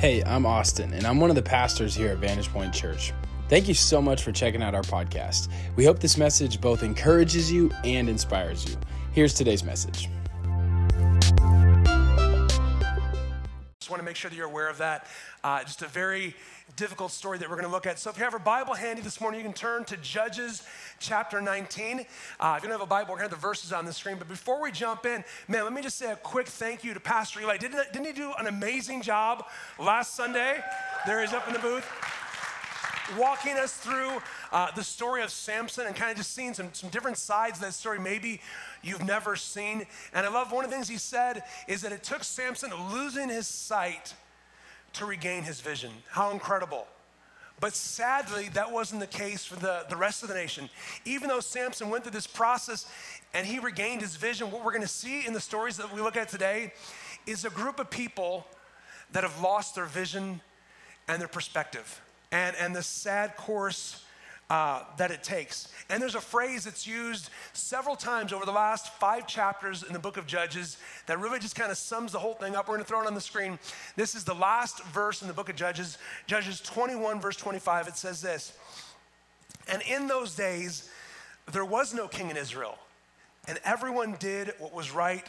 Hey, I'm Austin, and I'm one of the pastors here at Vantage Point Church. Thank you so much for checking out our podcast. We hope this message both encourages you and inspires you. Here's today's message. Make sure that you're aware of that. Uh, just a very difficult story that we're going to look at. So, if you have a Bible handy this morning, you can turn to Judges chapter 19. Uh, if you don't have a Bible, we're going to have the verses on the screen. But before we jump in, man, let me just say a quick thank you to Pastor Eli. Didn't, didn't he do an amazing job last Sunday? There he's up in the booth walking us through uh, the story of Samson and kind of just seeing some, some different sides of that story maybe you've never seen. And I love one of the things he said is that it took Samson losing his sight to regain his vision. How incredible. But sadly, that wasn't the case for the, the rest of the nation. Even though Samson went through this process and he regained his vision, what we're gonna see in the stories that we look at today is a group of people that have lost their vision and their perspective and, and the sad course uh, that it takes. And there's a phrase that's used several times over the last five chapters in the book of Judges that really just kind of sums the whole thing up. We're going to throw it on the screen. This is the last verse in the book of Judges, Judges 21, verse 25. It says this And in those days, there was no king in Israel, and everyone did what was right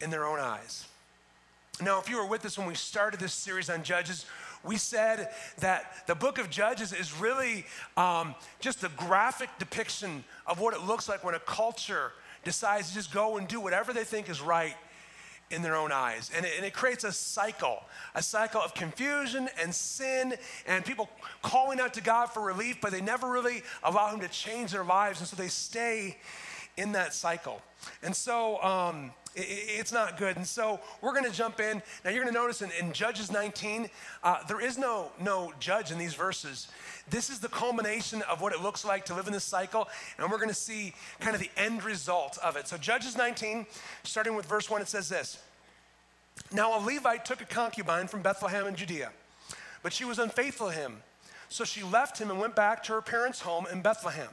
in their own eyes. Now, if you were with us when we started this series on Judges, we said that the book of Judges is really um, just a graphic depiction of what it looks like when a culture decides to just go and do whatever they think is right in their own eyes. And it, and it, creates a cycle, a cycle of confusion and sin and people calling out to God for relief, but they never really allow Him to change their lives. And so they stay in that cycle. And so, um, it's not good. And so we're going to jump in. Now you're going to notice in, in Judges 19, uh, there is no, no judge in these verses. This is the culmination of what it looks like to live in this cycle, and we're going to see kind of the end result of it. So Judges 19, starting with verse 1, it says this. Now a Levite took a concubine from Bethlehem in Judea, but she was unfaithful to him. So she left him and went back to her parents' home in Bethlehem.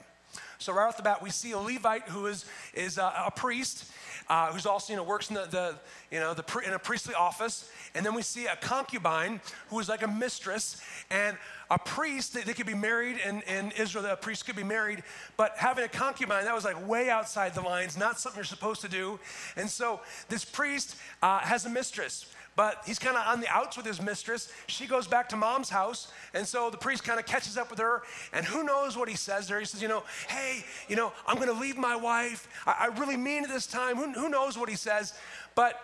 So right off the bat, we see a Levite who is, is a, a priest, uh, who's also, you know, works in the, the you know, the, in a priestly office. And then we see a concubine who is like a mistress. And a priest, they, they could be married in, in Israel, a priest could be married. But having a concubine, that was like way outside the lines, not something you're supposed to do. And so this priest uh, has a mistress but he's kind of on the outs with his mistress. She goes back to mom's house, and so the priest kind of catches up with her, and who knows what he says there? He says, You know, hey, you know, I'm going to leave my wife. I, I really mean it this time. Who, who knows what he says? But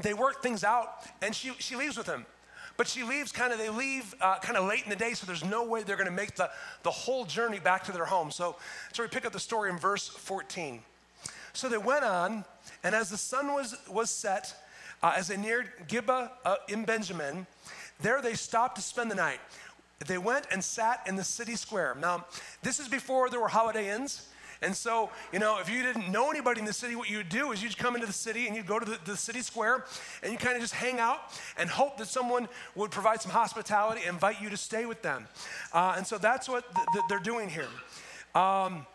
they work things out, and she, she leaves with him. But she leaves kind of, they leave uh, kind of late in the day, so there's no way they're going to make the, the whole journey back to their home. So, so we pick up the story in verse 14. So they went on, and as the sun was, was set, uh, as they neared Gibeah uh, in Benjamin, there they stopped to spend the night. They went and sat in the city square. Now, this is before there were holiday inns. And so, you know, if you didn't know anybody in the city, what you would do is you'd come into the city and you'd go to the, the city square and you kind of just hang out and hope that someone would provide some hospitality invite you to stay with them. Uh, and so that's what th- th- they're doing here. Um,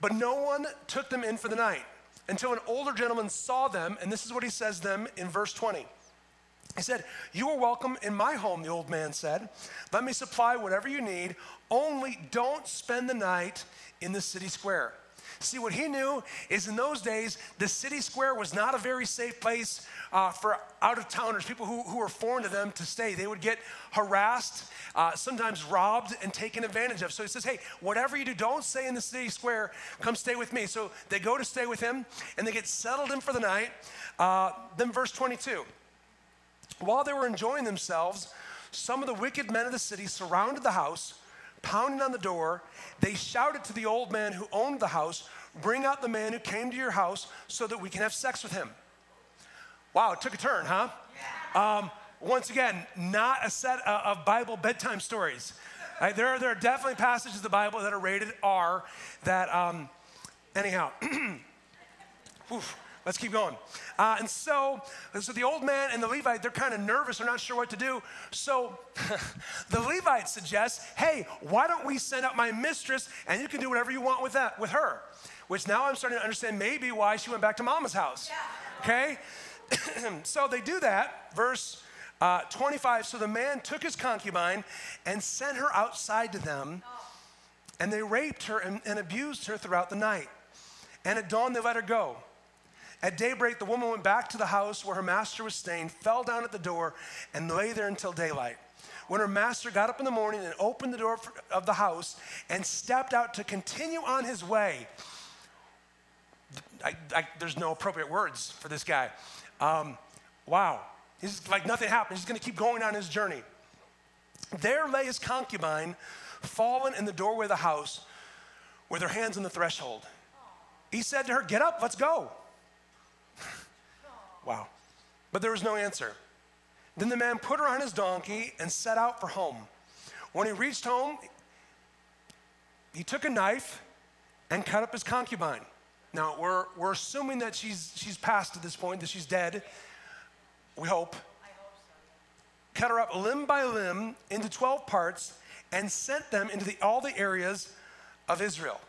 but no one took them in for the night until an older gentleman saw them, and this is what he says them in verse 20. He said, You are welcome in my home, the old man said. Let me supply whatever you need, only don't spend the night in the city square. See, what he knew is in those days, the city square was not a very safe place uh, for out of towners, people who, who were foreign to them, to stay. They would get harassed, uh, sometimes robbed, and taken advantage of. So he says, Hey, whatever you do, don't stay in the city square, come stay with me. So they go to stay with him, and they get settled in for the night. Uh, then, verse 22 While they were enjoying themselves, some of the wicked men of the city surrounded the house pounding on the door. They shouted to the old man who owned the house, Bring out the man who came to your house so that we can have sex with him. Wow, it took a turn, huh? Um, once again, not a set of Bible bedtime stories. Right? There, are, there are definitely passages of the Bible that are rated R that, um, anyhow, oof, Let's keep going. Uh, and so, so the old man and the Levite, they're kind of nervous. They're not sure what to do. So the Levite suggests, hey, why don't we send out my mistress and you can do whatever you want with that, with her? Which now I'm starting to understand maybe why she went back to mama's house. Okay? so they do that. Verse Uh, 25, so the man took his concubine and sent her outside to them, and they raped her and, and abused her throughout the night. And at dawn, they let her go. At daybreak, the woman went back to the house where her master was staying, fell down at the door, and lay there until daylight. When her master got up in the morning and opened the door of the house and stepped out to continue on his way, I, I, there's no appropriate words for this guy. Um, wow. He's like nothing happened. He's going to keep going on his journey. There lay his concubine, fallen in the doorway of the house with her hands on the threshold. He said to her, Get up, let's go. Wow. But there was no answer. Then the man put her on his donkey and set out for home. When he reached home, he took a knife and cut up his concubine. Now, we're, we're assuming that she's, she's passed at this point, that she's dead. We hope. I hope so. Cut her up limb by limb into 12 parts and sent them into the, all the areas of Israel.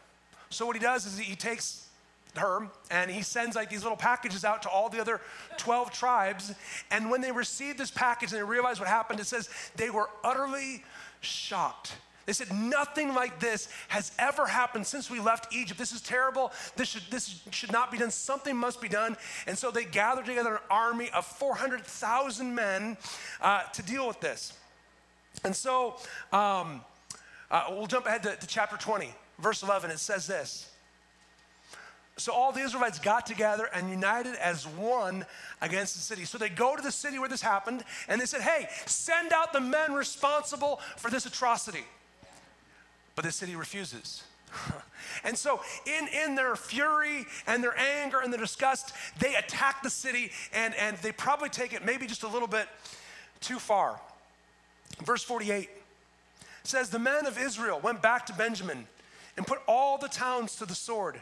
So, what he does is he takes her and he sends like these little packages out to all the other 12 tribes. And when they received this package and they realized what happened, it says they were utterly shocked. They said, Nothing like this has ever happened since we left Egypt. This is terrible. This should, this should not be done. Something must be done. And so they gathered together an army of 400,000 men uh, to deal with this. And so um, uh, we'll jump ahead to, to chapter 20, verse 11. It says this. So all the Israelites got together and united as one against the city. So they go to the city where this happened and they said, Hey, send out the men responsible for this atrocity. But the city refuses. and so, in, in their fury and their anger and their disgust, they attack the city and, and they probably take it maybe just a little bit too far. Verse 48 says, The men of Israel went back to Benjamin and put all the towns to the sword,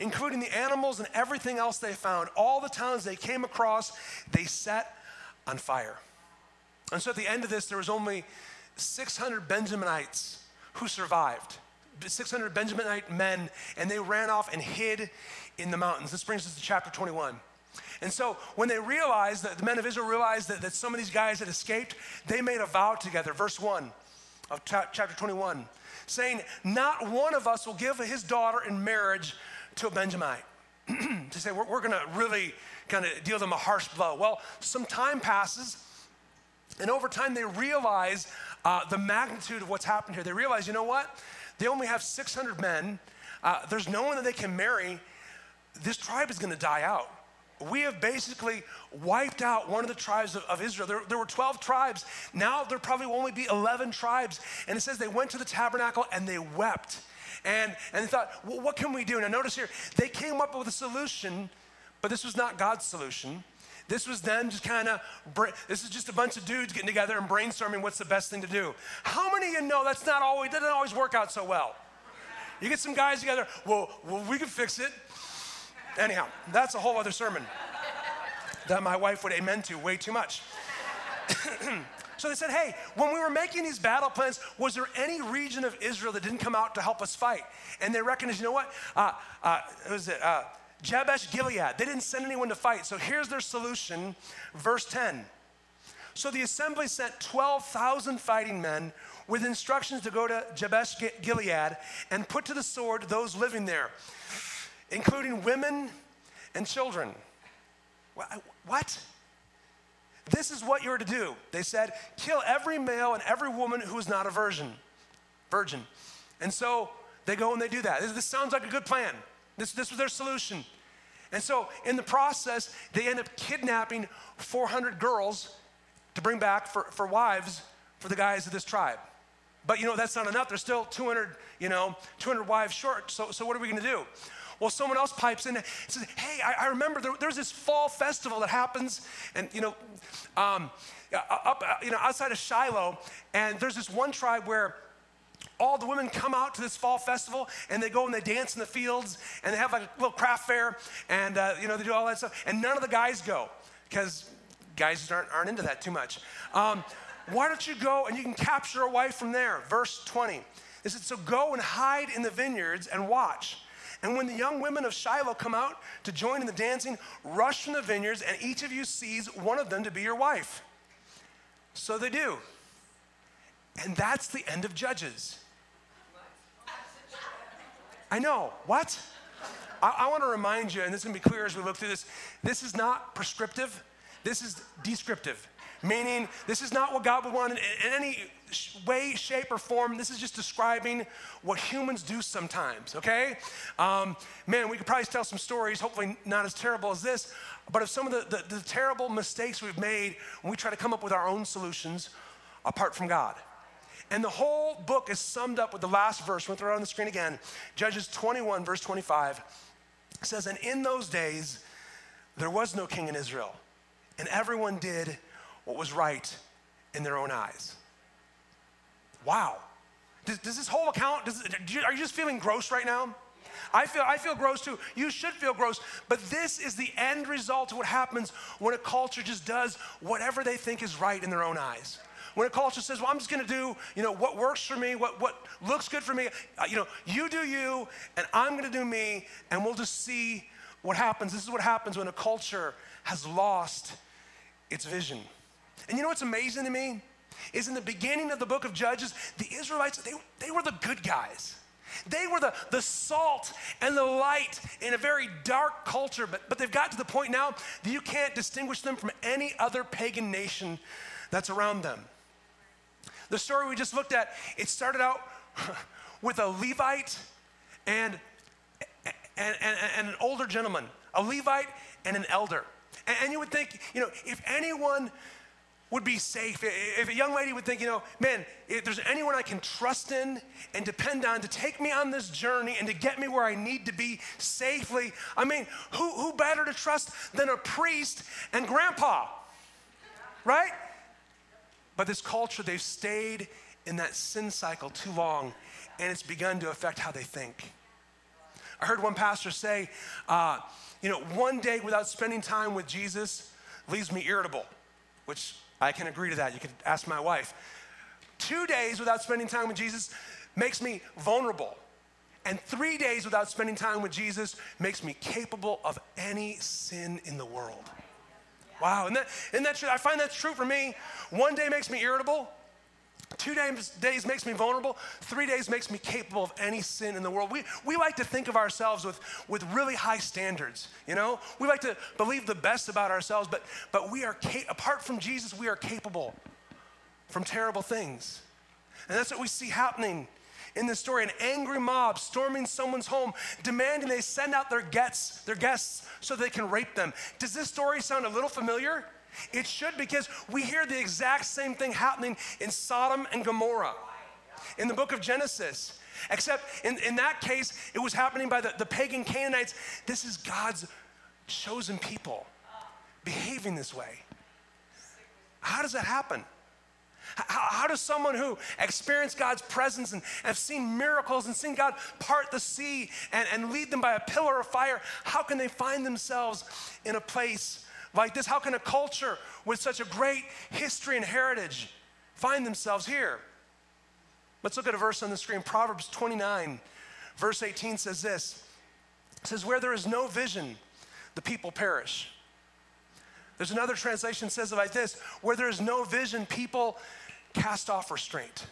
including the animals and everything else they found. All the towns they came across, they set on fire. And so at the end of this, there was only 600 Benjaminites who survived. 600 Benjaminite men, and they ran off and hid in the mountains. This brings us to chapter 21. And so when they realized that the men of Israel realized that, that some of these guys had escaped, they made a vow together. Verse 1 of chapter 21 saying, Not one of us will give his daughter in marriage to a Benjamite. to say, We're, we're going to really kind of deal them a harsh blow. Well, some time passes, and over time they realize uh, the magnitude of what's happened here. They realize, you know what? They only have 600 men. Uh, there's no one that they can marry. This tribe is going to die out. We have basically wiped out one of the tribes of, of Israel. There, there, were 12 tribes. Now there probably will only be 11 tribes. And it says they went to the tabernacle and they wept. And, and they thought, well, what can we do? Now notice here, they came up with a solution, but this was not God's solution. This was them just kind of, this is just a bunch of dudes getting together and brainstorming what's the best thing to do. How many of you know that's not always, that doesn't always work out so well? You get some guys together, well, well we can fix it. Anyhow, that's a whole other sermon that my wife would amen to way too much. so they said, hey, when we were making these battle plans, was there any region of Israel that didn't come out to help us fight? And they recognized, you know what? Uh, uh, was it? Uh, Jabesh Gilead. They didn't send anyone to fight. So here's their solution, verse 10. So the assembly sent 12,000 fighting men with instructions to go to Jabesh Gilead and put to the sword those living there, including women and children. What? This is what you're to do. They said, kill every male and every woman who is not a virgin. Virgin. And so they go and they do that. This, this sounds like a good plan. This, this was their solution. And so, in the process, they end up kidnapping 400 girls to bring back for, for wives for the guys of this tribe. But you know, that's not enough. There's still 200, you know, 200 wives short. So, so what are we going to do? Well, someone else pipes in and says, Hey, I, I remember there, there's this fall festival that happens, and you know, um, up, you know, outside of Shiloh, and there's this one tribe where all the women come out to this fall festival and they go and they dance in the fields and they have like a little craft fair and uh, you know they do all that stuff and none of the guys go because guys aren't, aren't into that too much. Um, why don't you go and you can capture a wife from there? Verse 20 it said so go and hide in the vineyards and watch and when the young women of Shiloh come out to join in the dancing, rush from the vineyards, and each of you sees one of them to be your wife. So they do. And that's the end of Judges. I know. What? I, I want to remind you, and this is going to be clear as we look through this this is not prescriptive, this is descriptive. Meaning, this is not what God would want in, in any way, shape, or form. This is just describing what humans do sometimes, okay? Um, man, we could probably tell some stories, hopefully not as terrible as this, but of some of the, the, the terrible mistakes we've made when we try to come up with our own solutions apart from God. And the whole book is summed up with the last verse. We'll throw it on the screen again. Judges 21, verse 25 says, And in those days, there was no king in Israel, and everyone did what was right in their own eyes. Wow. Does, does this whole account, does, are you just feeling gross right now? I feel, I feel gross too. You should feel gross. But this is the end result of what happens when a culture just does whatever they think is right in their own eyes. When a culture says, well, I'm just going to do, you know, what works for me, what, what looks good for me. Uh, you know, you do you, and I'm going to do me, and we'll just see what happens. This is what happens when a culture has lost its vision. And you know what's amazing to me? Is in the beginning of the book of Judges, the Israelites, they, they were the good guys. They were the, the salt and the light in a very dark culture, but, but they've got to the point now that you can't distinguish them from any other pagan nation that's around them. The story we just looked at, it started out with a Levite and, and, and, and, an older gentleman, a Levite and an elder. And, and you would think, you know, if anyone would be safe, if a young lady would think, you know, man, if there's anyone I can trust in and depend on to take me on this journey and to get me where I need to be safely, I mean, who, who better to trust than a priest and grandpa, right? But this culture, they've stayed in that sin cycle too long, and it's begun to affect how they think. I heard one pastor say, uh, you know, one day without spending time with Jesus leaves me irritable, which I can agree to that. You could ask my wife. Two days without spending time with Jesus makes me vulnerable. And three days without spending time with Jesus makes me capable of any sin in the world. Wow, and that, isn't that true? I find that's true for me. One day makes me irritable. Two days, days makes me vulnerable. Three days makes me capable of any sin in the world. We, we like to think of ourselves with, with really high standards, you know? We like to believe the best about ourselves, but, but we are, apart from Jesus, we are capable from terrible things. And that's what we see happening in this story an angry mob storming someone's home, demanding they send out their guests, their guests so they can rape them. Does this story sound a little familiar? It should because we hear the exact same thing happening in Sodom and Gomorrah in the book of Genesis. Except in, in that case, it was happening by the, the pagan Canaanites. This is God's chosen people behaving this way. How does that happen? How, how, does someone who experienced God's presence and have seen miracles and seen God part the sea and, and lead them by a pillar of fire, how can they find themselves in a place like this? How can a culture with such a great history and heritage find themselves here? Let's look at a verse on the screen. Proverbs 29, verse 18 says this. It says, Where there is no vision, the people perish. There's another translation says it like this where there is no vision, people cast off restraint.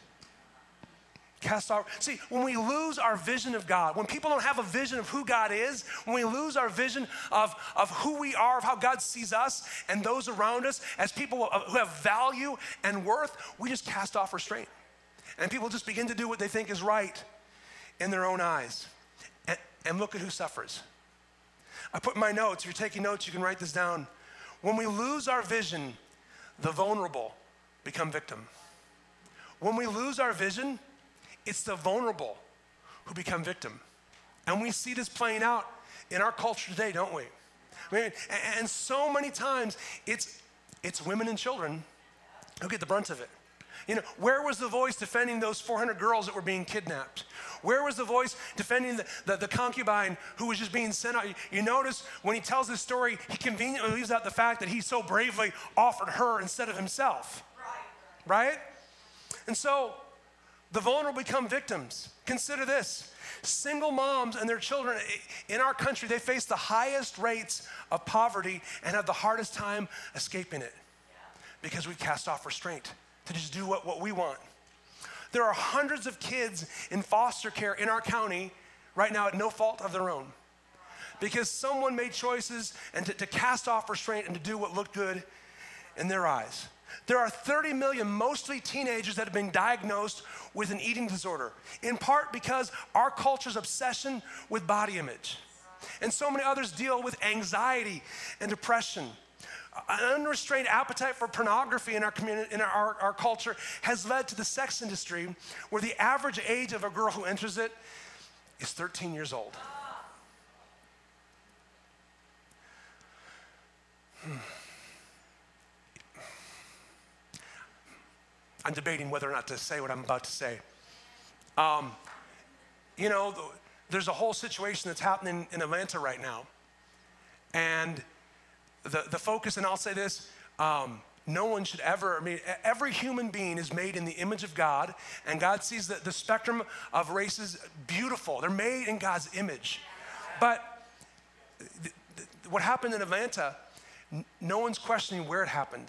Cast off. See, when we lose our vision of God, when people don't have a vision of who God is, when we lose our vision of, of who we are, of how God sees us and those around us as people who have value and worth, we just cast off restraint. And people just begin to do what they think is right in their own eyes. And, and look at who suffers. I put my notes, if you're taking notes, you can write this down. When we lose our vision, the vulnerable become victim. When we lose our vision, it's the vulnerable who become victim. And we see this playing out in our culture today, don't we? I mean, and so many times it's, it's women and children who get the brunt of it. You know, where was the voice defending those 400 girls that were being kidnapped? Where was the voice defending the, the, the concubine who was just being sent out? You, you notice when he tells this story, he conveniently leaves out the fact that he so bravely offered her instead of himself. Right? right? And so the vulnerable become victims. Consider this single moms and their children in our country, they face the highest rates of poverty and have the hardest time escaping it. because we've cast off restraint to just do what, what we want. There are hundreds of kids in foster care in our county right now at no fault of their own because someone made choices and to, to cast off restraint and to do what looked good in their eyes. There are 30 million, mostly teenagers, that have been diagnosed with an eating disorder, in part because our culture's obsession with body image. And so many others deal with anxiety and depression. An unrestrained appetite for pornography in our community, in our, our culture, has led to the sex industry where the average age of a girl who enters it is 13 years old. Hmm. I'm debating whether or not to say what I'm about to say. Um, you know, there's a whole situation that's happening in Atlanta right now. And the, the focus, and I'll say this um, no one should ever, I mean, every human being is made in the image of God, and God sees the, the spectrum of races beautiful. They're made in God's image. But th- th- what happened in Atlanta, n- no one's questioning where it happened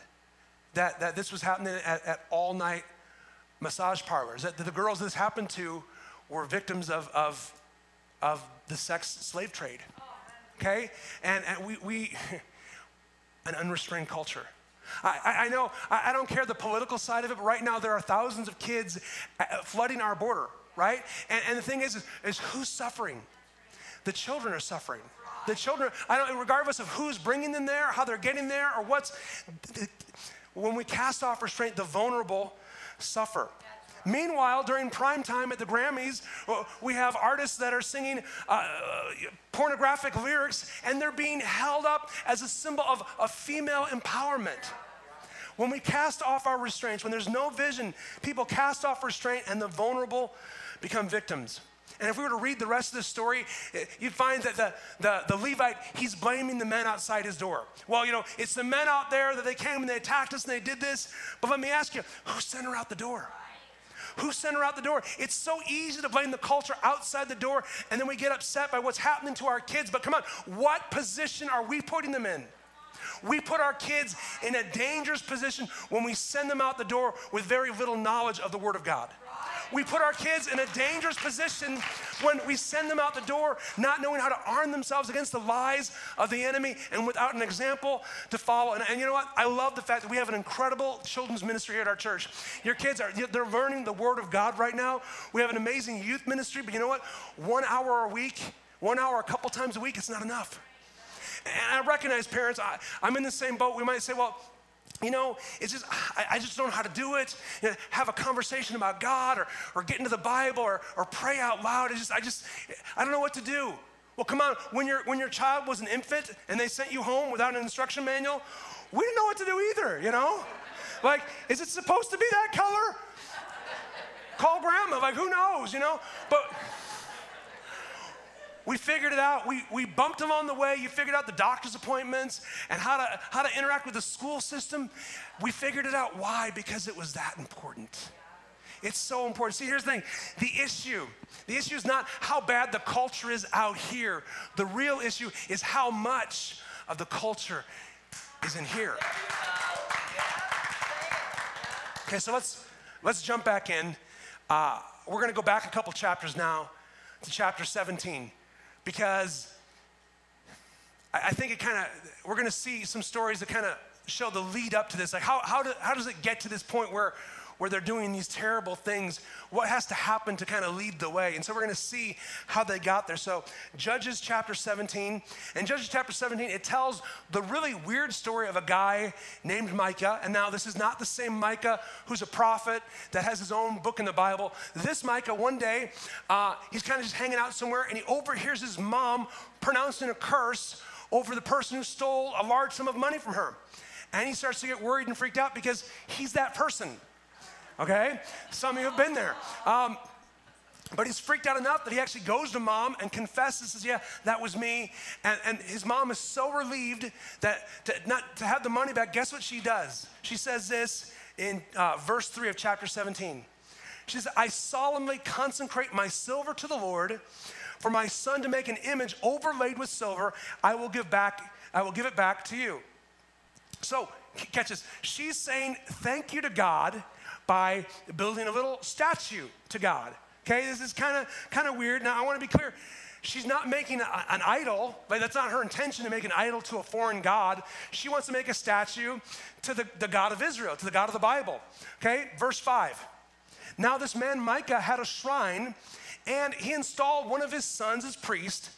that, that this was happening at, at all night massage parlors, that the girls this happened to were victims of, of, of the sex slave trade. Okay? And, and we, we an unrestrained culture. I, I, know, I, don't care the political side of it, but right now there are thousands of kids uh, flooding our border, right? And, and the thing is, is, is who's suffering? The children are suffering. The children, I don't, regardless of who's bringing them there, how they're getting there, or what's, when we cast off restraint, the vulnerable suffer. Meanwhile, during prime time at the Grammys, uh, we have artists that are singing uh, pornographic lyrics and they're being held up as a symbol of, of female empowerment. When we cast off our restraints, when there's no vision, people cast off restraint and the vulnerable become victims. And if we were to read the rest of the story, eh, you'd find that the, the, the, Levite, he's blaming the men outside his door. Well, you know, it's the men out there that they came and they attacked us and they did this. But let me ask you, who sent her out the door? Who sent her out the door? It's so easy to blame the culture outside the door, and then we get upset by what's happening to our kids. But come on, what position are we putting them in? We put our kids in a dangerous position when we send them out the door with very little knowledge of the Word of God. We put our kids in a dangerous position when we send them out the door not knowing how to arm themselves against the lies of the enemy and without an example to follow. And, and you know what? I love the fact that we have an incredible children's ministry here at our church. Your kids are, they're learning the Word of God right now. We have an amazing youth ministry, but you know what? One hour a week, one hour a couple times a week, it's not enough. And I recognize parents, I, I'm in the same boat. We might say, well, you know, it's just, I, I, just don't know how to do it. You know, have a conversation about God or, or get into the Bible or, or pray out loud. It's just, I just, I don't know what to do. Well, come on, when, your when your child was an infant and they sent you home without an instruction manual, we didn't know what to do either, you know? Like, is it supposed to be that color? Call grandma, like, who knows, you know? But, we figured it out. We, we bumped along the way. You figured out the doctor's appointments and how to, how to interact with the school system. We figured it out. Why? Because it was that important. It's so important. See, here's the thing the issue, the issue is not how bad the culture is out here. The real issue is how much of the culture is in here. Okay, so let's let's jump back in. Uh, we're going to go back a couple chapters now to chapter 17 because I think it kind of, we're going to see some stories that kind of show the lead up to this. Like, how, how, do, how does it get to this point where, where they're doing these terrible things? What has to happen to kind of lead the way? And so we're going to see how they got there. So, Judges chapter 17. And Judges chapter 17, it tells the really weird story of a guy named Micah. And now, this is not the same Micah who's a prophet that has his own book in the Bible. This Micah, one day, uh, he's kind of just hanging out somewhere and he overhears his mom pronouncing a curse over the person who stole a large sum of money from her. And he starts to get worried and freaked out because he's that person. Okay? Some of you have been there. Um, but he's freaked out enough that he actually goes to mom and confesses, says, Yeah, that was me. And, and his mom is so relieved that to, not to have the money back, guess what she does? She says this in uh, verse 3 of chapter 17. She says, I solemnly consecrate my silver to the Lord. For my son to make an image overlaid with silver, I will give back, I will give it back to you. So catch this. She's saying thank you to God by building a little statue to God. Okay, this is kind of kind of weird. Now I want to be clear. She's not making a, an idol. Like that's not her intention to make an idol to a foreign god. She wants to make a statue to the, the God of Israel, to the God of the Bible. Okay, verse 5. Now this man Micah had a shrine, and he installed one of his sons as priest.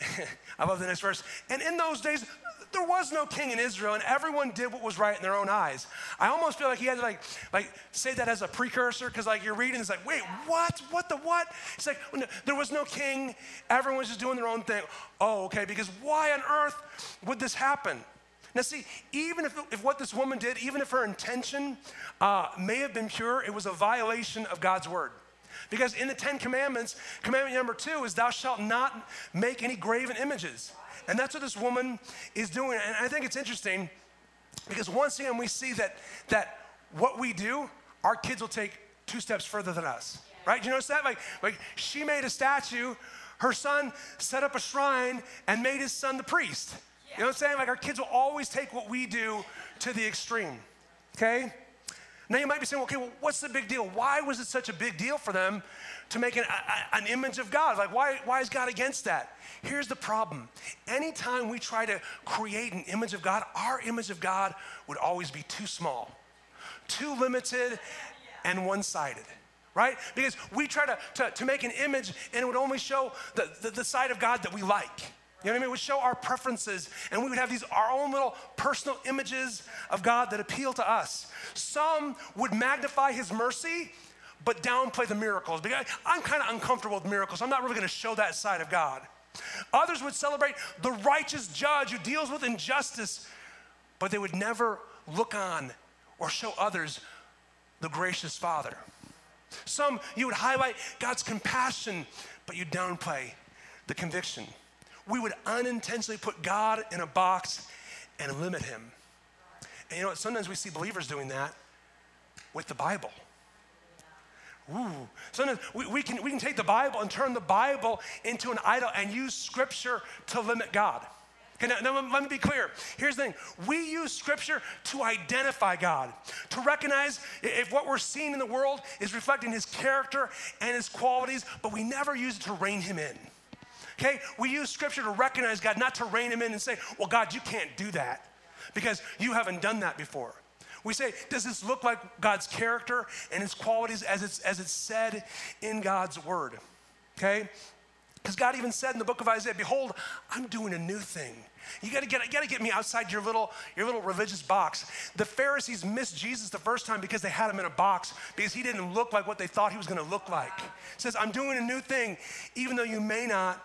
I love the next verse. And in those days, there was no king in Israel, and everyone did what was right in their own eyes. I almost feel like he had to like, like say that as a precursor, because like you're reading, it's like, wait, what? What the what? It's like there was no king, everyone was just doing their own thing. Oh, okay, because why on earth would this happen? Now, see, even if, if what this woman did, even if her intention uh, may have been pure, it was a violation of God's word. Because in the Ten Commandments, commandment number two is, Thou shalt not make any graven images. And that's what this woman is doing. And I think it's interesting because once again, we see that, that what we do, our kids will take two steps further than us. Right? You notice that? Like, like she made a statue, her son set up a shrine and made his son the priest. You know what I'm saying? Like our kids will always take what we do to the extreme. Okay? Now you might be saying, okay, well, what's the big deal? Why was it such a big deal for them to make an, a, an image of God? Like, why, why is God against that? Here's the problem. Anytime we try to create an image of God, our image of God would always be too small, too limited, and one sided right? Because we try to, to, to, make an image and it would only show the, the, the, side of God that we like. You know what I mean? Would show our preferences and we would have these, our own little personal images of God that appeal to us. Some would magnify his mercy, but downplay the miracles. Because I'm kind of uncomfortable with miracles. I'm not really going to show that side of God. Others would celebrate the righteous judge who deals with injustice, but they would never look on or show others the gracious Father. Some you would highlight God's compassion, but you downplay the conviction. We would unintentionally put God in a box and limit him. And you know what? Sometimes we see believers doing that with the Bible. Ooh. Sometimes we, we, can, we can take the Bible and turn the Bible into an idol and use Scripture to limit God. Okay, now, now, let me be clear. Here's the thing we use Scripture to identify God, to recognize if what we're seeing in the world is reflecting His character and His qualities, but we never use it to rein Him in. Okay, we use Scripture to recognize God, not to rein Him in and say, well, God, you can't do that because you haven't done that before. We say, does this look like God's character and his qualities as it's, as it's said in God's word? Okay? Because God even said in the book of Isaiah, Behold, I'm doing a new thing. You gotta get, you gotta get me outside your little, your little religious box. The Pharisees missed Jesus the first time because they had him in a box because he didn't look like what they thought he was gonna look like. Says, I'm doing a new thing, even though you may not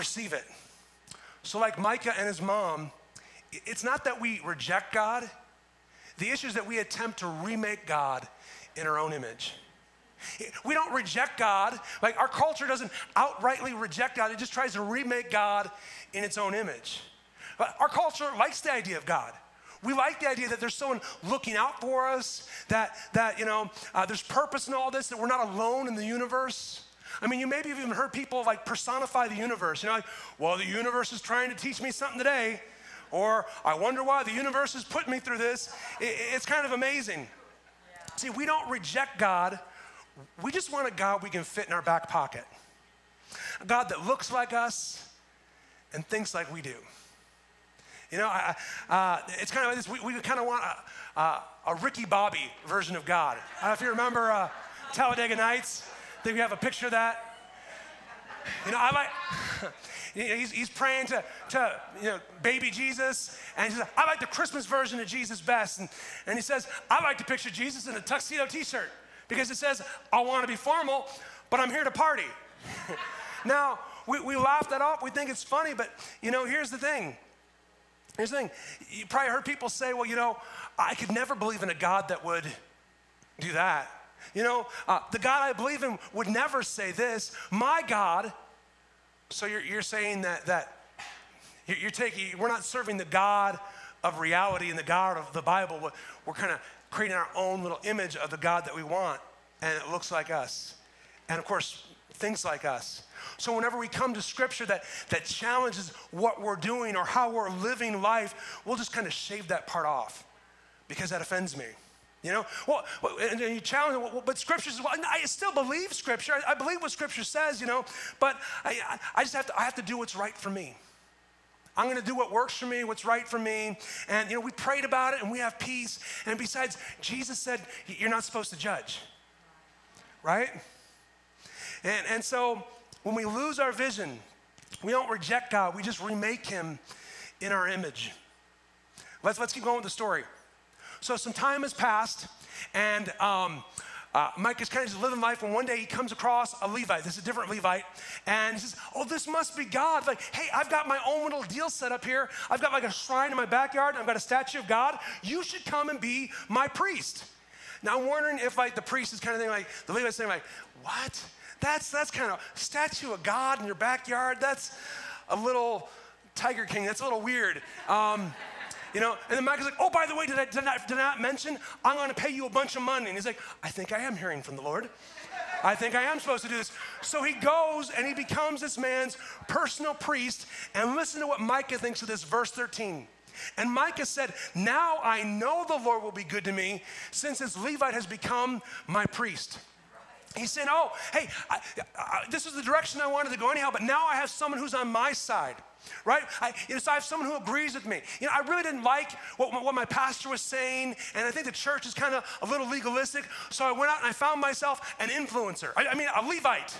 perceive it. So, like Micah and his mom, it's not that we reject God, the issue is that we attempt to remake God in our own image. We don't reject God. Like our culture doesn't outrightly reject God, it just tries to remake God in its own image. But our culture likes the idea of God. We like the idea that there's someone looking out for us, that, that you know, uh, there's purpose in all this, that we're not alone in the universe. I mean, you maybe have even heard people like personify the universe. You know, like, well, the universe is trying to teach me something today or I wonder why the universe has put me through this. It's kind of amazing. See, we don't reject God, we just want a God we can fit in our back pocket. A God that looks like us and thinks like we do. You know, I, uh, it's kind of like this. We, we kind of want a, a, a, Ricky Bobby version of God. If you remember uh, Talladega Nights. Think we have a picture of that. You know, I like, he's, he's praying to, to you know, baby Jesus, and he says, I like the Christmas version of Jesus best. And, and he says, I like to picture Jesus in a tuxedo t shirt because it says, I want to be formal, but I'm here to party. now, we, we laugh that off, we think it's funny, but you know, here's the thing. Here's the thing. You probably heard people say, well, you know, I could never believe in a God that would do that. You know, uh, the God I believe in would never say this. My God so you're, you're saying that, that you're taking, we're not serving the God of reality and the God of the Bible. We're kind of creating our own little image of the God that we want, and it looks like us. And of course, things like us. So whenever we come to scripture that, that challenges what we're doing or how we're living life, we'll just kind of shave that part off. because that offends me. You know, well, and you challenge, well, but Scripture well, I still believe Scripture. I believe what Scripture says, you know, but I, I just have to, I have to do what's right for me. I'm going to do what works for me, what's right for me. And, you know, we prayed about it and we have peace. And besides, Jesus said, you're not supposed to judge, right? And, and so when we lose our vision, we don't reject God, we just remake Him in our image. Let's, let's keep going with the story. So some time has passed, and um, uh, Mike is kind of just living life, and one day he comes across a Levite. This is a different Levite, and he says, "Oh, this must be God." Like, hey, I've got my own little deal set up here. I've got like a shrine in my backyard. I've got a statue of God. You should come and be my priest. Now I'm wondering if like the priest is kind of thing like the Levite's saying like, "What? That's that's kind of statue of God in your backyard. That's a little Tiger King. That's a little weird." Um, you know, and then Micah's like, oh, by the way, did I, did I, did I not mention I'm going to pay you a bunch of money? And he's like, I think I am hearing from the Lord. I think I am supposed to do this. So he goes and he becomes this man's personal priest. And listen to what Micah thinks of this, verse 13. And Micah said, Now I know the Lord will be good to me, since this Levite has become my priest. He said, Oh, hey, I, I, this is the direction I wanted to go anyhow, but now I have someone who's on my side right? I, you know, so I have someone who agrees with me. You know, I really didn't like what, what my pastor was saying, and I think the church is kind of a little legalistic. So I went out and I found myself an influencer. I, I mean, a Levite.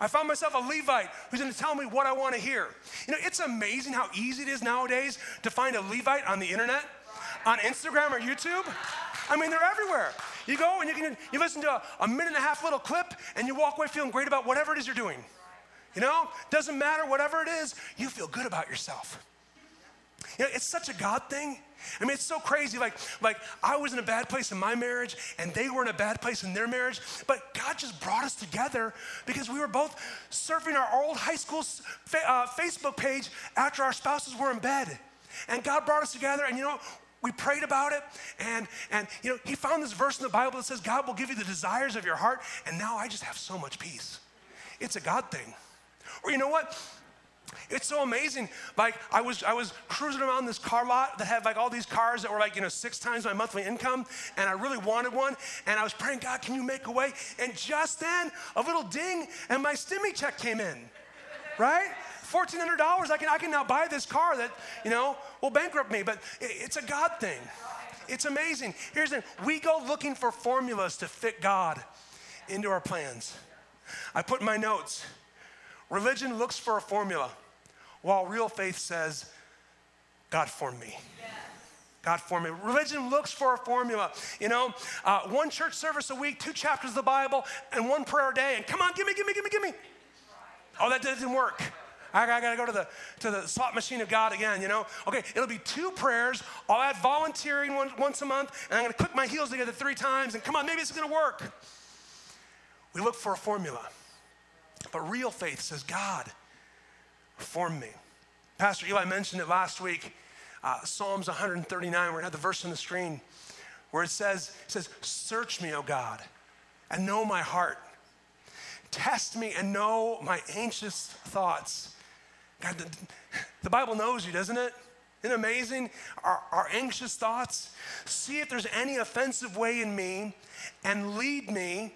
I found myself a Levite who's going to tell me what I want to hear. You know, it's amazing how easy it is nowadays to find a Levite on the internet, on Instagram or YouTube. I mean, they're everywhere. You go and you can you listen to a, a minute and a half little clip, and you walk away feeling great about whatever it is you're doing. You know, doesn't matter, whatever it is, you feel good about yourself. You know, it's such a God thing. I mean, it's so crazy. Like, like I was in a bad place in my marriage, and they were in a bad place in their marriage. But God just brought us together because we were both surfing our old high school uh, Facebook page after our spouses were in bed, and God brought us together. And you know, we prayed about it, and and you know, He found this verse in the Bible that says God will give you the desires of your heart. And now I just have so much peace. It's a God thing. Or you know what? It's so amazing. Like I was, I was cruising around this car lot that had like all these cars that were like you know six times my monthly income, and I really wanted one. And I was praying, God, can you make a way? And just then, a little ding, and my stimmy check came in. Right? Fourteen hundred dollars. I can, I can now buy this car that you know will bankrupt me. But it's a God thing. It's amazing. Here's the thing: we go looking for formulas to fit God into our plans. I put in my notes Religion looks for a formula, while real faith says, God formed me. God formed me. Religion looks for a formula. You know, uh, one church service a week, two chapters of the Bible, and one prayer a day. And come on, give me, give me, give me, give me. Oh, that didn't work. I, I got to go to the to the slot machine of God again. You know. Okay, it'll be two prayers. I'll add volunteering one, once a month, and I'm to click my heels together three times. And come on, maybe it's to work. We look for a formula. But real faith says, God, form me. Pastor Eli mentioned it last week. Uh, Psalms 139, we're to have the verse on the screen where it says, it says, Search me, O God, and know my heart. Test me and know my anxious thoughts. God, the, the Bible knows you, doesn't it? Isn't it amazing? Our, our anxious thoughts. See if there's any offensive way in me and lead me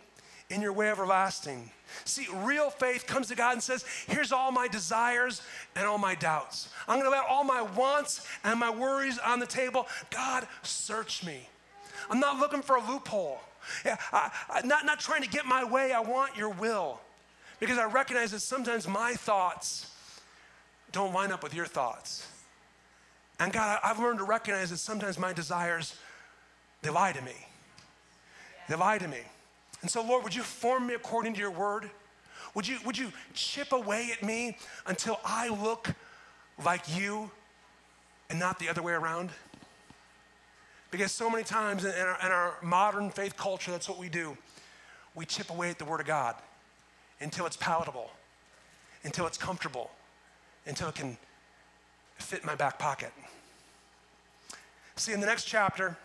in your way everlasting. See, real faith comes to God and says, Here's all my desires and all my doubts. I'm gonna let all my wants and my worries on the table. God, search me. I'm not looking for a loophole. Yeah, I, I, not, not trying to get my way. I want your will. Because I recognize that sometimes my thoughts don't line up with your thoughts. And God, I've learned to recognize that sometimes my desires, they lie to me. They lie to me. And so, Lord, would you form me according to your word? Would you, would you chip away at me until I look like you and not the other way around? Because so many times in our, in our modern faith culture, that's what we do. We chip away at the Word of God until it's palatable, until it's comfortable, until it can fit in my back pocket. See, in the next chapter,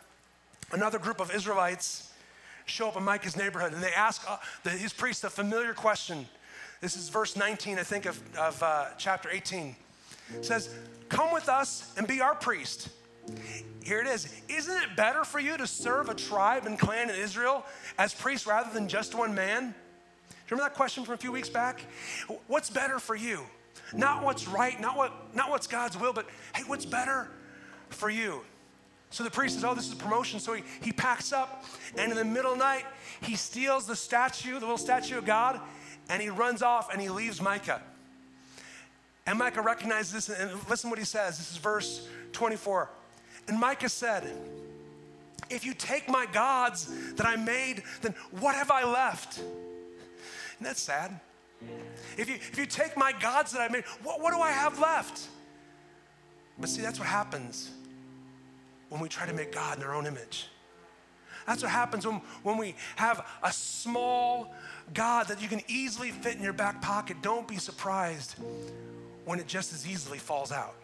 another group of Israelites show up in Micah's neighborhood and they ask uh, his priest a familiar question. This is verse 19, I think, of, of uh, chapter 18. It says, Come with us and be our priest. Here it is. Isn't it better for you to serve a tribe and clan in Israel as priests rather than just one man? Do you remember that question from a few weeks back? What's better for you? Not what's right, not, what, not what's God's will, but hey, what's better for you? So the priest says, Oh, this is a promotion. So he, he packs up, and in the middle of the night, he steals the statue, the little statue of God, and he runs off and he leaves Micah. And Micah recognizes this, and listen what he says. This is verse 24. And Micah said, If you take my gods that I made, then what have I left? And that's sad. If you, if you take my gods that I made, what, what do I have left? But see, that's what happens when we try to make God in our own image. That's what happens when, when we have a small God that you can easily fit in your back pocket. Don't be surprised when it just as easily falls out.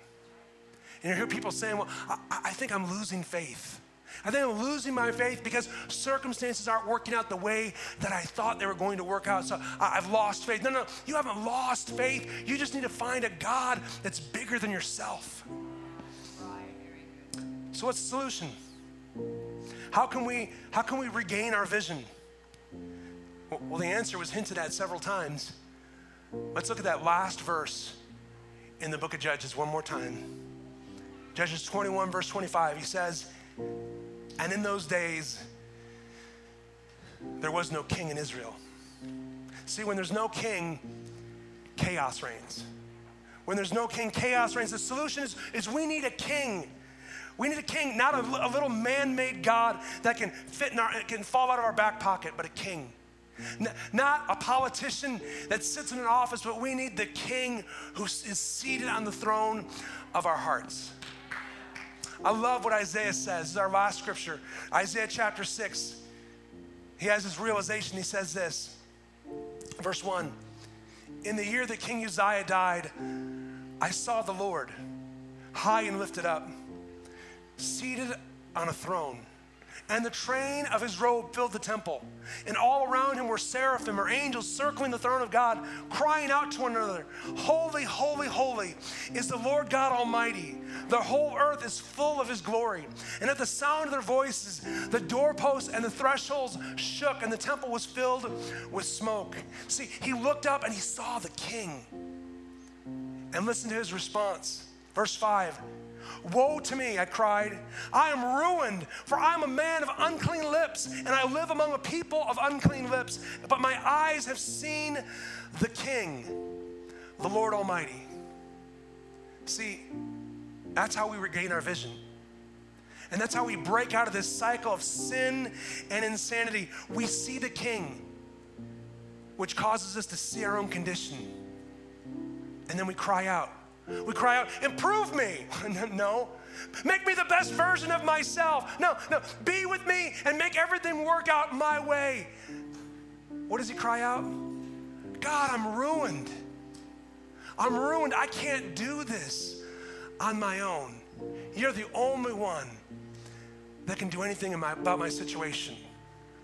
And you hear people saying, Well, I, I think I'm losing faith. I think I'm losing my faith because circumstances aren't working out the way that I thought they were going to work out. So I've lost faith. No, no, you haven't lost faith. You just need to find a God that's bigger than yourself. So what's the solution? How can we how can we regain our vision? Well, the answer was hinted at several times. Let's look at that last verse in the book of Judges one more time. Judges 21, verse 25, he says, And in those days, there was no king in Israel. See, when there's no king, chaos reigns. When there's no king, chaos reigns. The solution is, is we need a king. We need a king, not a, a little man made God that can fit in our, can fall out of our back pocket, but a king. N- not a politician that sits in an office, but we need the king who is seated on the throne of our hearts. I love what Isaiah says. This is our last scripture. Isaiah chapter 6. He has this realization. He says this, verse 1 In the year that King Uzziah died, I saw the Lord high and lifted up, seated on a throne and the train of his robe filled the temple. And all around him were seraphim or angels circling the throne of God, crying out to one another, Holy, holy, holy is the Lord God Almighty. The whole earth is full of his glory. And at the sound of their voices, the doorposts and the thresholds shook, and the temple was filled with smoke. See, he looked up and he saw the king. And listen to his response. Verse 5 Woe to me, I cried. I am ruined, for I am a man of unclean lips, and I live among a people of unclean lips. But my eyes have seen the King, the Lord Almighty. See, that's how we regain our vision. And that's how we break out of this cycle of sin and insanity. We see the King, which causes us to see our own condition. And then we cry out, we cry out, improve me. no. Make me the best version of myself. No, no. Be with me and make everything work out my way. What does he cry out? God, I'm ruined. I'm ruined. I can't do this on my own. You're the only one that can do anything my, about my situation.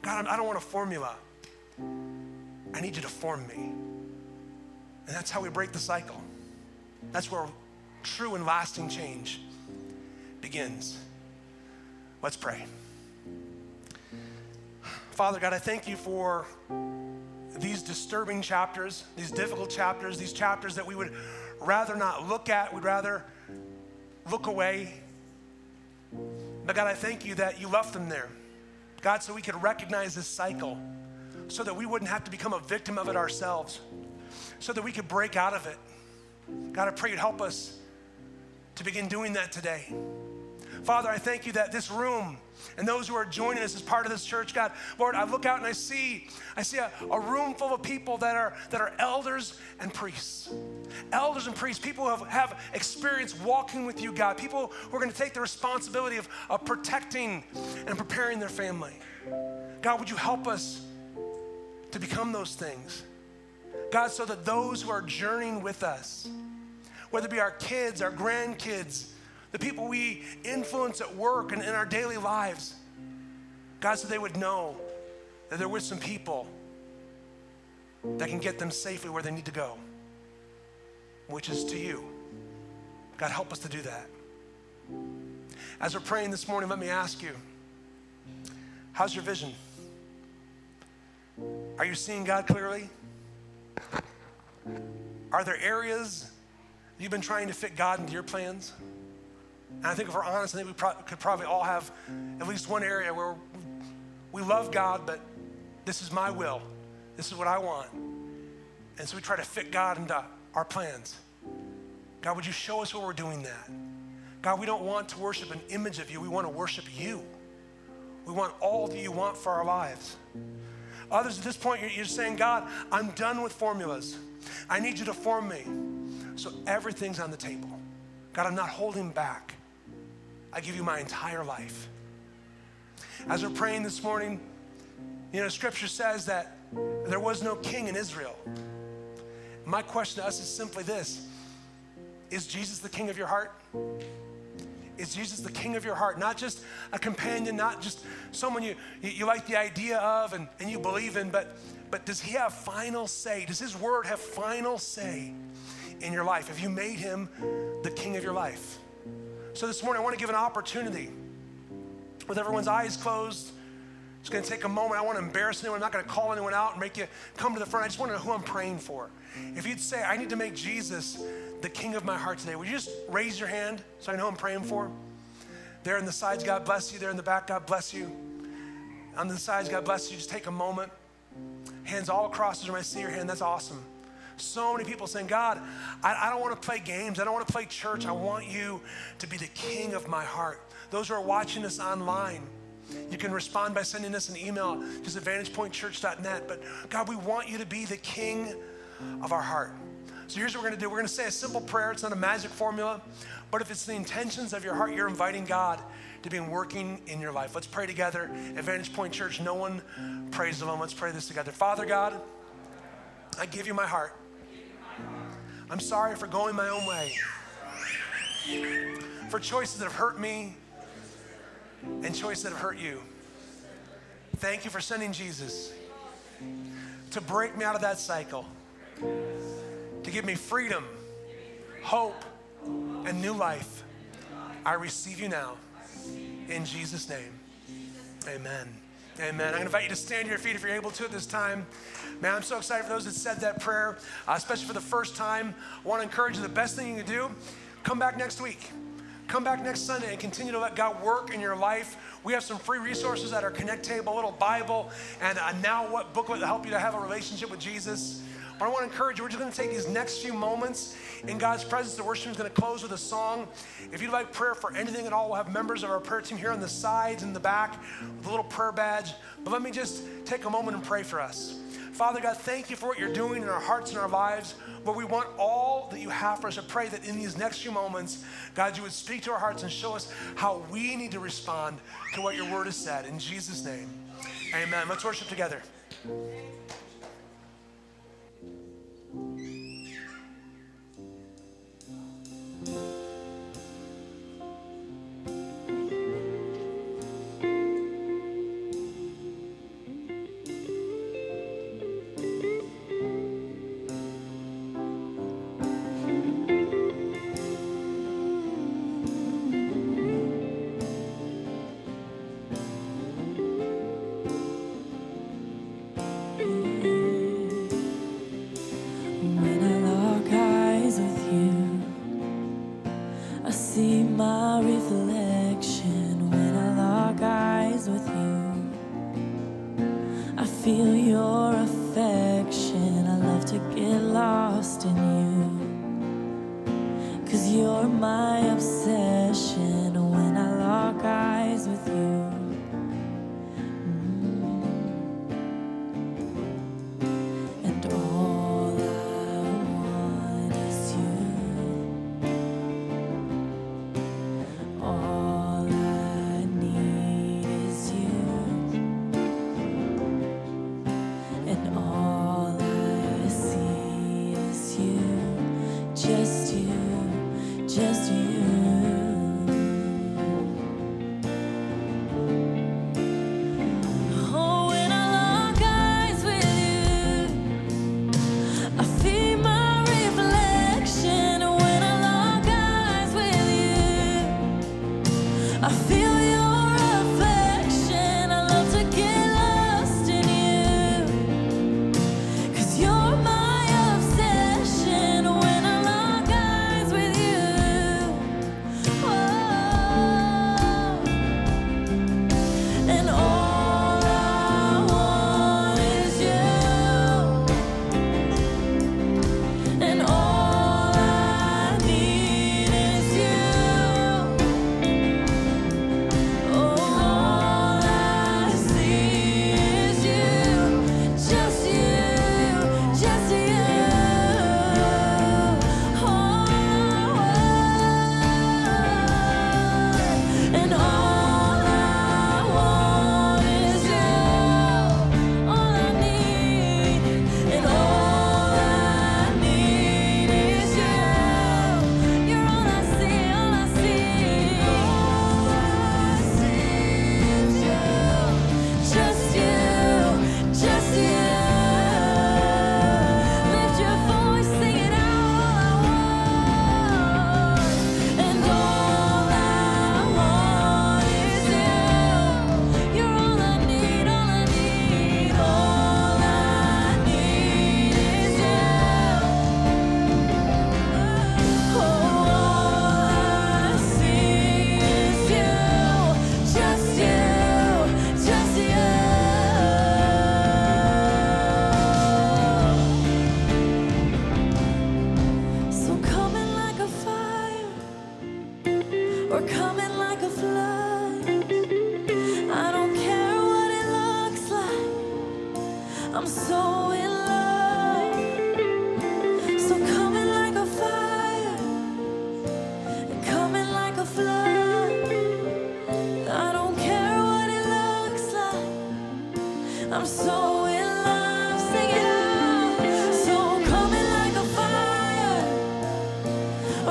God, I don't want a formula. I need you to form me. And that's how we break the cycle. That's where true and lasting change begins. Let's pray. Father God, I thank you for these disturbing chapters, these difficult chapters, these chapters that we would rather not look at, we'd rather look away. But God, I thank you that you left them there. God, so we could recognize this cycle, so that we wouldn't have to become a victim of it ourselves, so that we could break out of it. God, I pray you'd help us to begin doing that today. Father, I thank you that this room and those who are joining us as part of this church, God, Lord, I look out and I see, I see a, a room full of people that are that are elders and priests. Elders and priests, people who have, have experience walking with you, God, people who are going to take the responsibility of, of protecting and preparing their family. God, would you help us to become those things? God, so that those who are journeying with us, whether it be our kids, our grandkids, the people we influence at work and in our daily lives, God, so they would know that they're with some people that can get them safely where they need to go, which is to you. God, help us to do that. As we're praying this morning, let me ask you how's your vision? Are you seeing God clearly? Are there areas you've been trying to fit God into your plans? And I think if we're honest, I think we pro- could probably all have at least one area where we love God, but this is my will. This is what I want. And so we try to fit God into our plans. God, would you show us where we're doing that? God, we don't want to worship an image of you. We want to worship you. We want all that you want for our lives. Others at this point, you're, you're saying, God, I'm done with formulas. I need you to form me. So everything's on the table. God, I'm not holding back. I give you my entire life. As we're praying this morning, you know, scripture says that there was no king in Israel. My question to us is simply this Is Jesus the king of your heart? Is Jesus the king of your heart? Not just a companion, not just someone you, you like the idea of and, and you believe in, but, but does he have final say? Does his word have final say in your life? Have you made him the king of your life? So this morning, I want to give an opportunity with everyone's eyes closed. It's going to take a moment. I want to embarrass anyone. I'm not going to call anyone out and make you come to the front. I just want to know who I'm praying for. If you'd say, I need to make Jesus the king of my heart today, would you just raise your hand so I know I'm praying for? There in the sides, God bless you. There in the back, God bless you. On the sides, God bless you. Just take a moment. Hands all across the room. I see your hand. That's awesome. So many people saying, God, I, I don't want to play games. I don't want to play church. I want you to be the king of my heart. Those who are watching us online, you can respond by sending us an email, just vantagepointchurch.net. But God, we want you to be the king of our heart. So here's what we're going to do. We're going to say a simple prayer. It's not a magic formula, but if it's the intentions of your heart, you're inviting God to be working in your life. Let's pray together. At Vantage Point Church, no one prays alone. Let's pray this together. Father God, I give you my heart. I'm sorry for going my own way, for choices that have hurt me and choices that have hurt you. Thank you for sending Jesus to break me out of that cycle, to give me freedom, hope, and new life. I receive you now. In Jesus' name, amen. Amen. I'm going to invite you to stand to your feet if you're able to at this time. Man, I'm so excited for those that said that prayer, uh, especially for the first time. I want to encourage you the best thing you can do, come back next week. Come back next Sunday and continue to let God work in your life. We have some free resources at our Connect table, a little Bible, and a Now What booklet to help you to have a relationship with Jesus. But I want to encourage you, we're just going to take these next few moments in God's presence. The worship is going to close with a song. If you'd like prayer for anything at all, we'll have members of our prayer team here on the sides and the back with a little prayer badge. But let me just take a moment and pray for us. Father God, thank you for what you're doing in our hearts and our lives. But we want all that you have for us. I pray that in these next few moments, God, you would speak to our hearts and show us how we need to respond to what your word has said. In Jesus' name, amen. Let's worship together.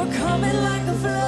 Or coming like a flood.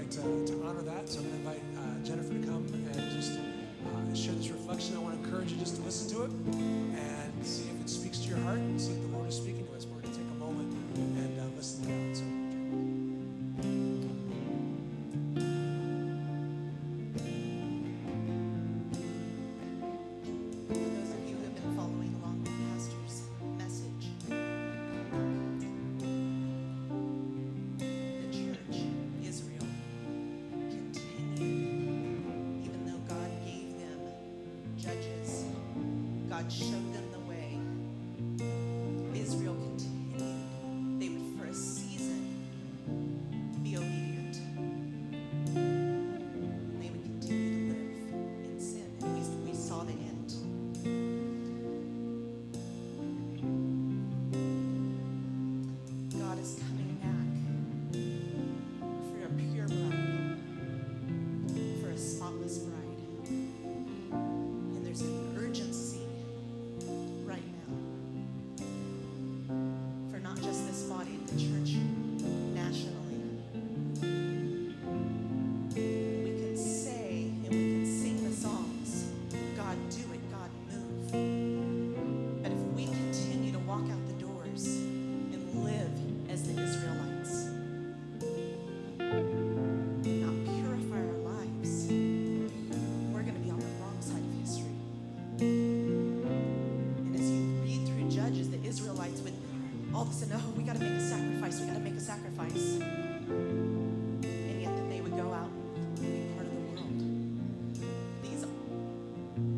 Uh, to honor that. So I'm going to invite uh, Jennifer to come and just uh, share this reflection. I want to encourage you just to listen to it and see if it speaks to your heart and see if the Lord is speaking to us.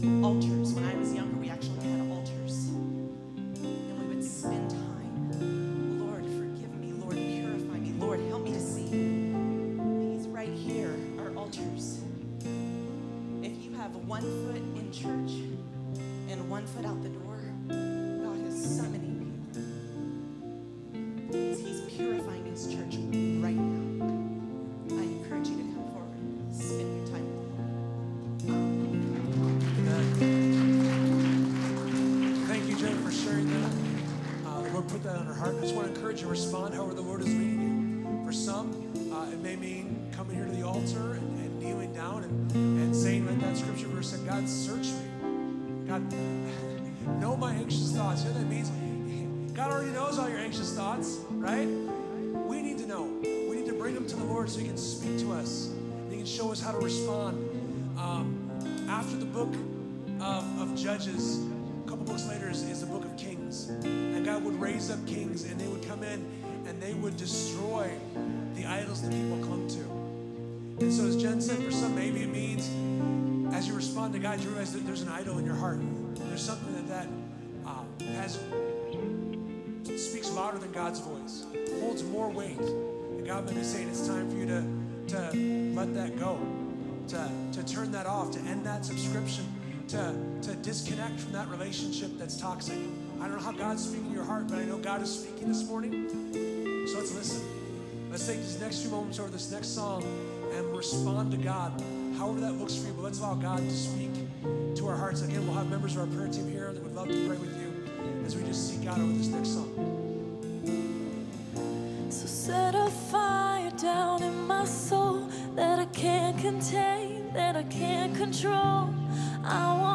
altar. would destroy the idols that people come to. And so, as Jen said, for some, maybe it means as you respond to God, you realize that there's an idol in your heart. There's something that that uh, has speaks louder than God's voice, holds more weight. And God may be saying it's time for you to to let that go, to to turn that off, to end that subscription, to to disconnect from that relationship that's toxic. I don't know how God's speaking to your heart, but I know God is speaking this morning. So let's listen. Let's take these next few moments over this next song and respond to God, however that looks for you. But let's allow God to speak to our hearts. Again, we'll have members of our prayer team here that would love to pray with you as we just seek God over this next song. So set a fire down in my soul that I can't contain, that I can't control. I want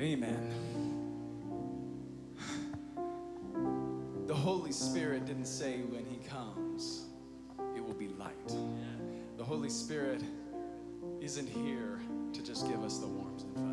Amen. The Holy Spirit didn't say when He comes, it will be light. The Holy Spirit isn't here to just give us the warmth and fuzzies,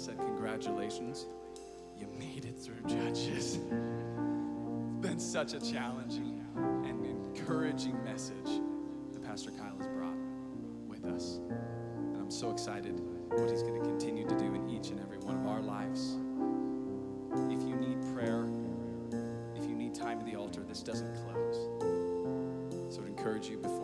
said, congratulations. You made it through Judges. It's been such a challenging and encouraging message that Pastor Kyle has brought with us. And I'm so excited what he's going to continue to do in each and every one of our lives. If you need prayer, if you need time at the altar, this doesn't close. So I'd encourage you before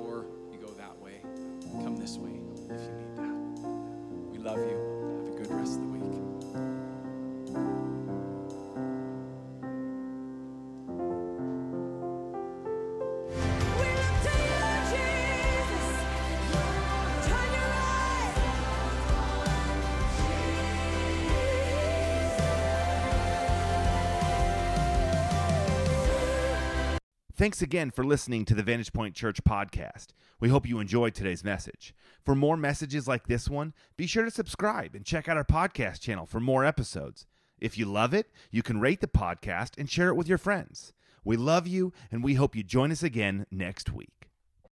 Thanks again for listening to the Vantage Point Church podcast. We hope you enjoyed today's message. For more messages like this one, be sure to subscribe and check out our podcast channel for more episodes. If you love it, you can rate the podcast and share it with your friends. We love you, and we hope you join us again next week.